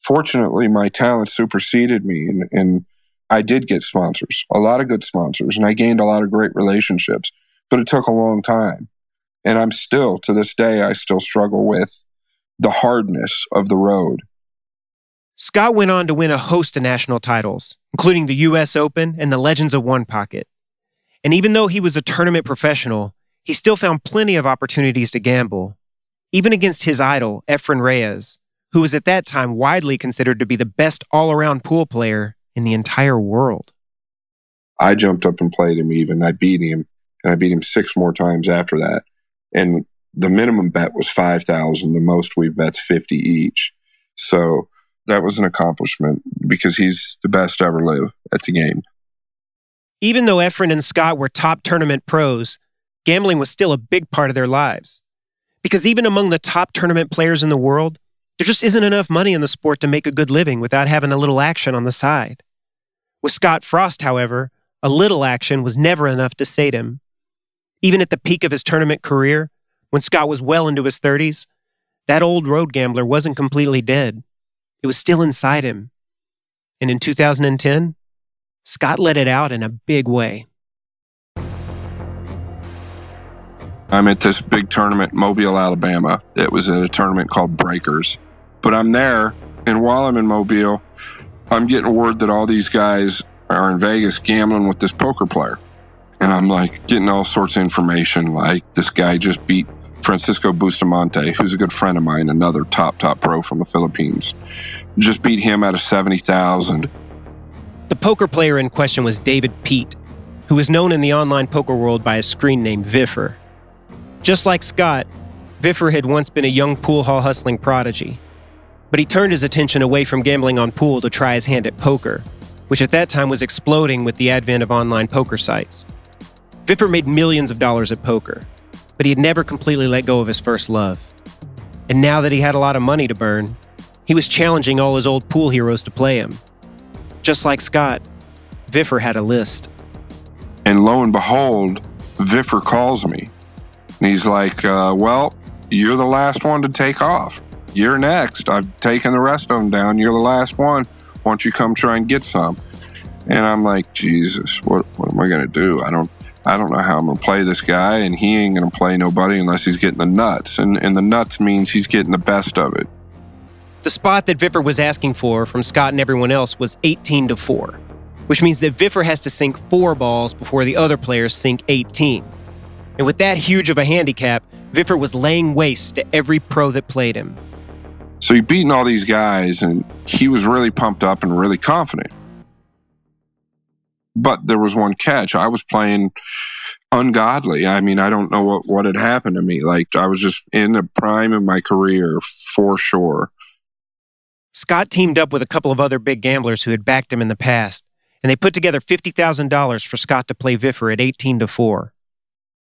Fortunately, my talent superseded me, and, and I did get sponsors, a lot of good sponsors, and I gained a lot of great relationships, but it took a long time. And I'm still, to this day, I still struggle with the hardness of the road. Scott went on to win a host of national titles, including the U.S. Open and the Legends of One Pocket. And even though he was a tournament professional, he still found plenty of opportunities to gamble, even against his idol, Efren Reyes, who was at that time widely considered to be the best all around pool player in the entire world. I jumped up and played him even. I beat him, and I beat him six more times after that. And the minimum bet was 5000 the most we bet's 50 each so that was an accomplishment because he's the best to ever live at the game even though Efren and Scott were top tournament pros, gambling was still a big part of their lives. Because even among the top tournament players in the world, there just isn't enough money in the sport to make a good living without having a little action on the side. With Scott Frost, however, a little action was never enough to sate him. Even at the peak of his tournament career, when Scott was well into his 30s, that old road gambler wasn't completely dead. It was still inside him. And in 2010, Scott let it out in a big way. I'm at this big tournament, Mobile, Alabama. It was at a tournament called Breakers. But I'm there, and while I'm in Mobile, I'm getting word that all these guys are in Vegas gambling with this poker player. And I'm like getting all sorts of information, like this guy just beat Francisco Bustamante, who's a good friend of mine, another top, top pro from the Philippines. Just beat him out of 70,000. The poker player in question was David Peat, who was known in the online poker world by a screen name Viffer. Just like Scott, Viffer had once been a young pool hall hustling prodigy. But he turned his attention away from gambling on pool to try his hand at poker, which at that time was exploding with the advent of online poker sites. Viffer made millions of dollars at poker, but he had never completely let go of his first love. And now that he had a lot of money to burn, he was challenging all his old pool heroes to play him. Just like Scott, Viffer had a list. And lo and behold, Viffer calls me and he's like, uh, Well, you're the last one to take off. You're next. I've taken the rest of them down. You're the last one. Why don't you come try and get some? And I'm like, Jesus, what, what am I going to do? I don't, I don't know how I'm going to play this guy, and he ain't going to play nobody unless he's getting the nuts. And, and the nuts means he's getting the best of it. The spot that Viffer was asking for from Scott and everyone else was 18 to 4, which means that Viffer has to sink four balls before the other players sink 18. And with that huge of a handicap, Viffer was laying waste to every pro that played him. So he beaten all these guys, and he was really pumped up and really confident. But there was one catch. I was playing ungodly. I mean, I don't know what, what had happened to me. Like, I was just in the prime of my career for sure. Scott teamed up with a couple of other big gamblers who had backed him in the past, and they put together $50,000 for Scott to play Viffer at 18 to 4.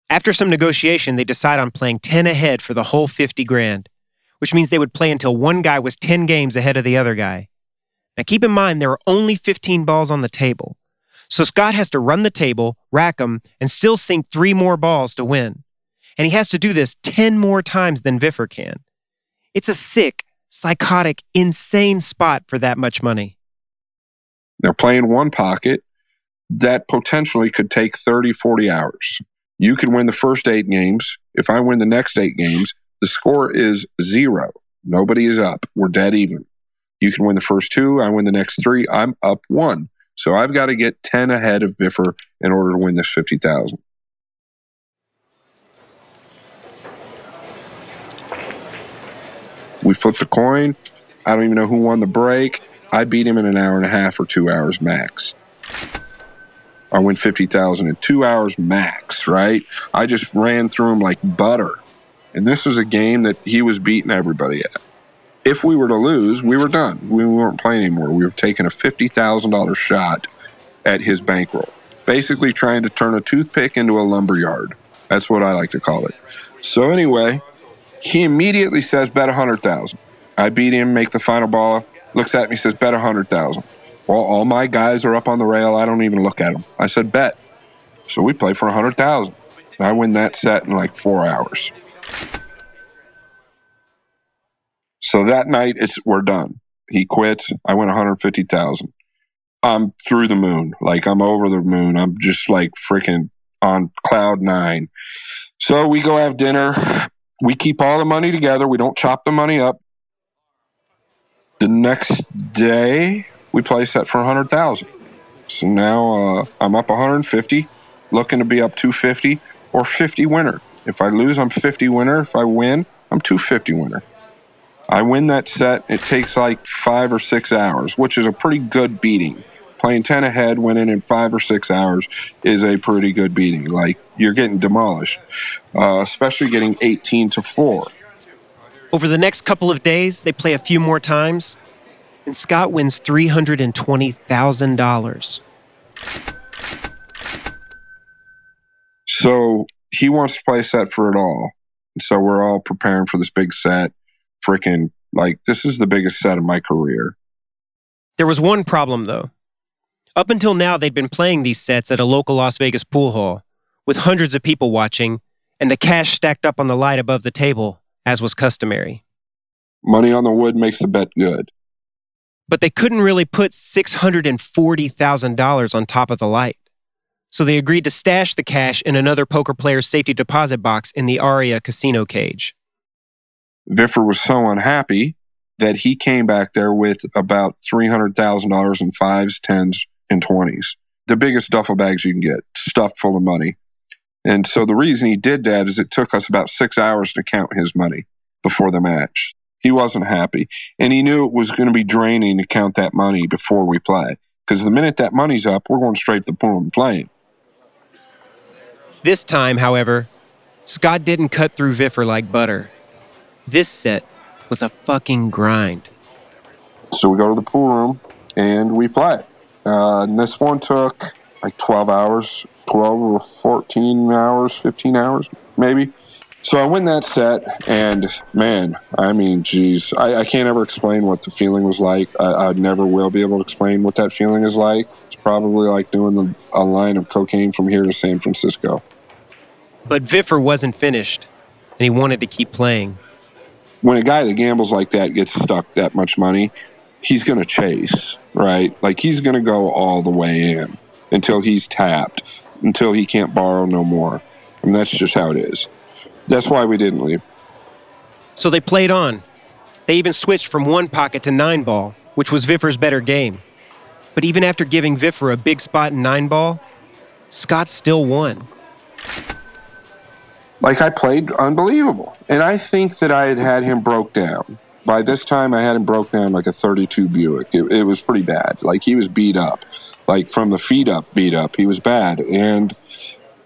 After some negotiation, they decide on playing 10 ahead for the whole 50 grand, which means they would play until one guy was 10 games ahead of the other guy. Now keep in mind there are only 15 balls on the table. So Scott has to run the table, rack them, and still sink three more balls to win. And he has to do this 10 more times than Viffer can. It's a sick, psychotic, insane spot for that much money. They're playing one pocket that potentially could take 30, 40 hours. You could win the first eight games. If I win the next eight games, the score is zero. Nobody is up. We're dead even. You can win the first two. I win the next three. I'm up one. So I've got to get 10 ahead of Viffer in order to win this 50,000. We flipped a coin. I don't even know who won the break. I beat him in an hour and a half or two hours max. I win 50,000 in two hours max, right? I just ran through him like butter. And this was a game that he was beating everybody at if we were to lose, we were done. We weren't playing anymore. We were taking a $50,000 shot at his bankroll. Basically, trying to turn a toothpick into a lumber yard. That's what I like to call it. So, anyway, he immediately says, Bet a 100000 I beat him, make the final ball, looks at me, says, Bet a 100000 Well, all my guys are up on the rail. I don't even look at them. I said, Bet. So we play for a 100000 I win that set in like four hours. So that night, it's we're done. He quits. I went 150,000. I'm through the moon. Like I'm over the moon. I'm just like freaking on cloud nine. So we go have dinner. We keep all the money together. We don't chop the money up. The next day, we play set for 100,000. So now uh, I'm up 150, looking to be up 250 or 50 winner. If I lose, I'm 50 winner. If I win, I'm 250 winner. I win that set. It takes like five or six hours, which is a pretty good beating. Playing 10 ahead, winning in five or six hours is a pretty good beating. Like, you're getting demolished, uh, especially getting 18 to 4. Over the next couple of days, they play a few more times, and Scott wins $320,000. So he wants to play set for it all. So we're all preparing for this big set freaking like this is the biggest set of my career. There was one problem though. Up until now, they'd been playing these sets at a local Las Vegas pool hall with hundreds of people watching and the cash stacked up on the light above the table, as was customary. Money on the wood makes the bet good. But they couldn't really put $640,000 on top of the light. So they agreed to stash the cash in another poker player's safety deposit box in the Aria casino cage. Viffer was so unhappy that he came back there with about $300,000 in fives, tens, and 20s. The biggest duffel bags you can get, stuffed full of money. And so the reason he did that is it took us about six hours to count his money before the match. He wasn't happy. And he knew it was going to be draining to count that money before we play. Because the minute that money's up, we're going straight to the pool and playing. This time, however, Scott didn't cut through Viffer like butter. This set was a fucking grind. So we go to the pool room and we play. Uh, and this one took like 12 hours, 12 or 14 hours, 15 hours, maybe. So I win that set, and man, I mean, geez, I, I can't ever explain what the feeling was like. I, I, never will be able to explain what that feeling is like. It's probably like doing the, a line of cocaine from here to San Francisco. But Viffer wasn't finished, and he wanted to keep playing when a guy that gambles like that gets stuck that much money, he's going to chase, right? Like he's going to go all the way in until he's tapped. until he can't borrow no more. And that's just how it is. That's why we didn't leave. So they played on. They even switched from one pocket to nine ball, which was Viffer's better game. But even after giving Viffer a big spot in nine ball, Scott still won. Like I played unbelievable. And I think that I had had him broke down. By this time, I had him broke down like a 32 Buick. It, it was pretty bad. Like he was beat up. Like from the feet up, beat up. He was bad. And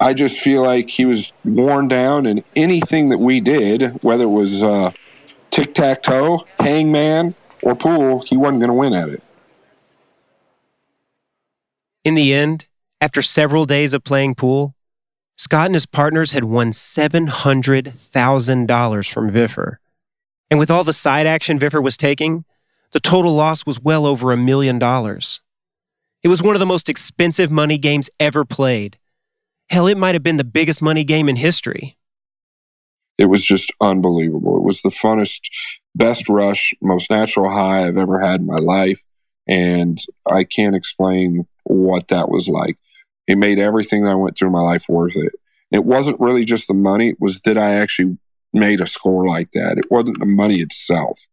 I just feel like he was worn down, and anything that we did, whether it was uh, tic tac toe, hangman, or pool, he wasn't going to win at it. In the end, after several days of playing pool, Scott and his partners had won $700,000 from Viffer. And with all the side action Viffer was taking, the total loss was well over a million dollars. It was one of the most expensive money games ever played. Hell, it might have been the biggest money game in history. It was just unbelievable. It was the funnest, best rush, most natural high I've ever had in my life. And I can't explain what that was like. It made everything that I went through in my life worth it. It wasn't really just the money, it was that I actually made a score like that. It wasn't the money itself.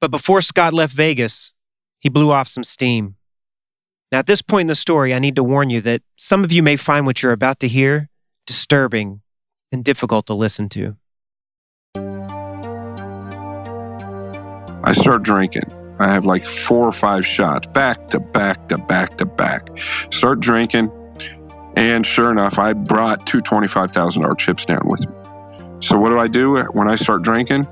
But before Scott left Vegas, he blew off some steam. Now, at this point in the story, I need to warn you that some of you may find what you're about to hear disturbing and difficult to listen to. I start drinking. I have like four or five shots back to back to back to back. Start drinking, and sure enough, I brought two $25,000 chips down with me. So, what do I do when I start drinking?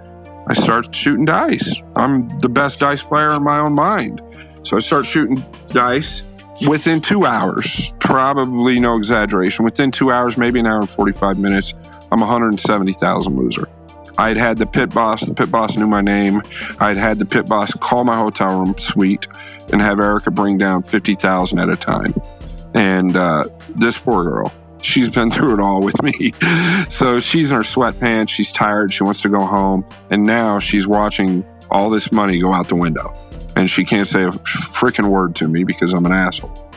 I start shooting dice. I'm the best dice player in my own mind. So, I start shooting dice within two hours, probably no exaggeration, within two hours, maybe an hour and 45 minutes, I'm a 170,000 loser. I'd had the pit boss, the pit boss knew my name. I'd had the pit boss call my hotel room suite and have Erica bring down 50,000 at a time. And uh, this poor girl, she's been [laughs] through it all with me. [laughs] so she's in her sweatpants. She's tired. She wants to go home. And now she's watching all this money go out the window. And she can't say a freaking word to me because I'm an asshole.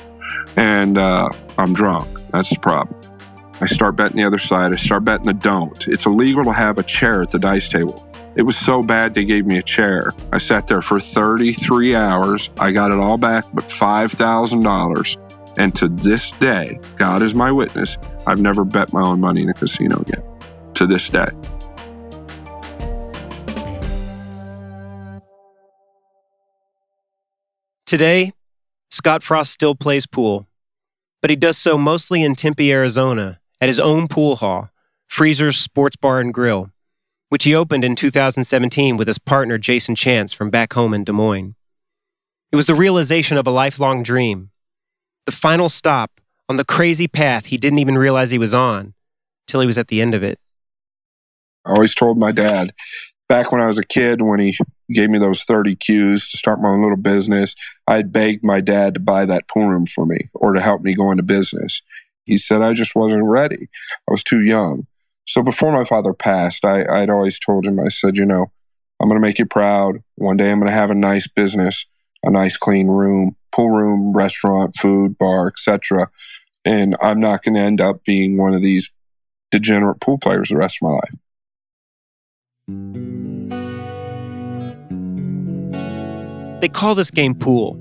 And uh, I'm drunk. That's the problem. I start betting the other side. I start betting the don't. It's illegal to have a chair at the dice table. It was so bad they gave me a chair. I sat there for 33 hours. I got it all back but $5,000. And to this day, God is my witness, I've never bet my own money in a casino again. To this day. Today, Scott Frost still plays pool, but he does so mostly in Tempe, Arizona, at his own pool hall, Freezer's Sports Bar and Grill, which he opened in 2017 with his partner Jason Chance from back home in Des Moines. It was the realization of a lifelong dream, the final stop on the crazy path he didn't even realize he was on till he was at the end of it. I always told my dad back when I was a kid, when he gave me those 30 cues to start my own little business, I begged my dad to buy that pool room for me or to help me go into business. He said I just wasn't ready. I was too young. So before my father passed, I, I'd always told him, I said, you know, I'm going to make you proud. One day I'm going to have a nice business, a nice clean room, pool room, restaurant, food, bar, etc. And I'm not going to end up being one of these degenerate pool players the rest of my life. They call this game pool,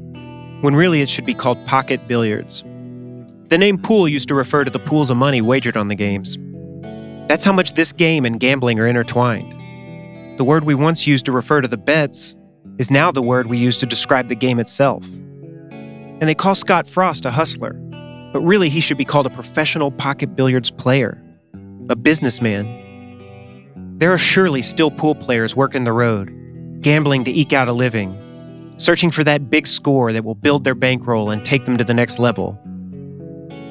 when really it should be called pocket billiards. The name pool used to refer to the pools of money wagered on the games. That's how much this game and gambling are intertwined. The word we once used to refer to the bets is now the word we use to describe the game itself. And they call Scott Frost a hustler, but really he should be called a professional pocket billiards player, a businessman. There are surely still pool players working the road, gambling to eke out a living, searching for that big score that will build their bankroll and take them to the next level.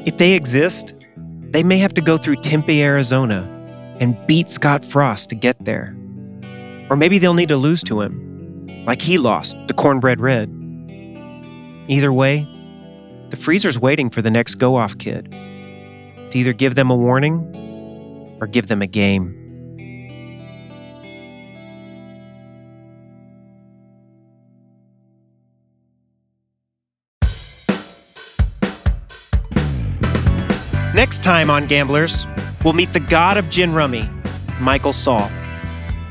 If they exist, they may have to go through Tempe, Arizona, and beat Scott Frost to get there. Or maybe they'll need to lose to him, like he lost to Cornbread Red. Either way, the freezer's waiting for the next go off kid to either give them a warning or give them a game. Next time on Gamblers, we'll meet the god of gin rummy, Michael Saul.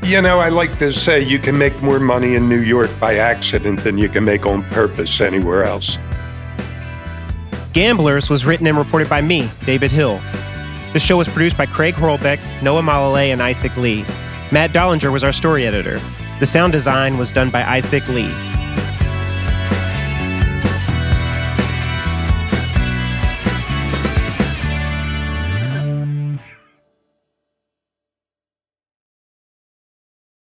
You know, I like to say you can make more money in New York by accident than you can make on purpose anywhere else. Gamblers was written and reported by me, David Hill. The show was produced by Craig Horlbeck, Noah Malale, and Isaac Lee. Matt Dollinger was our story editor. The sound design was done by Isaac Lee.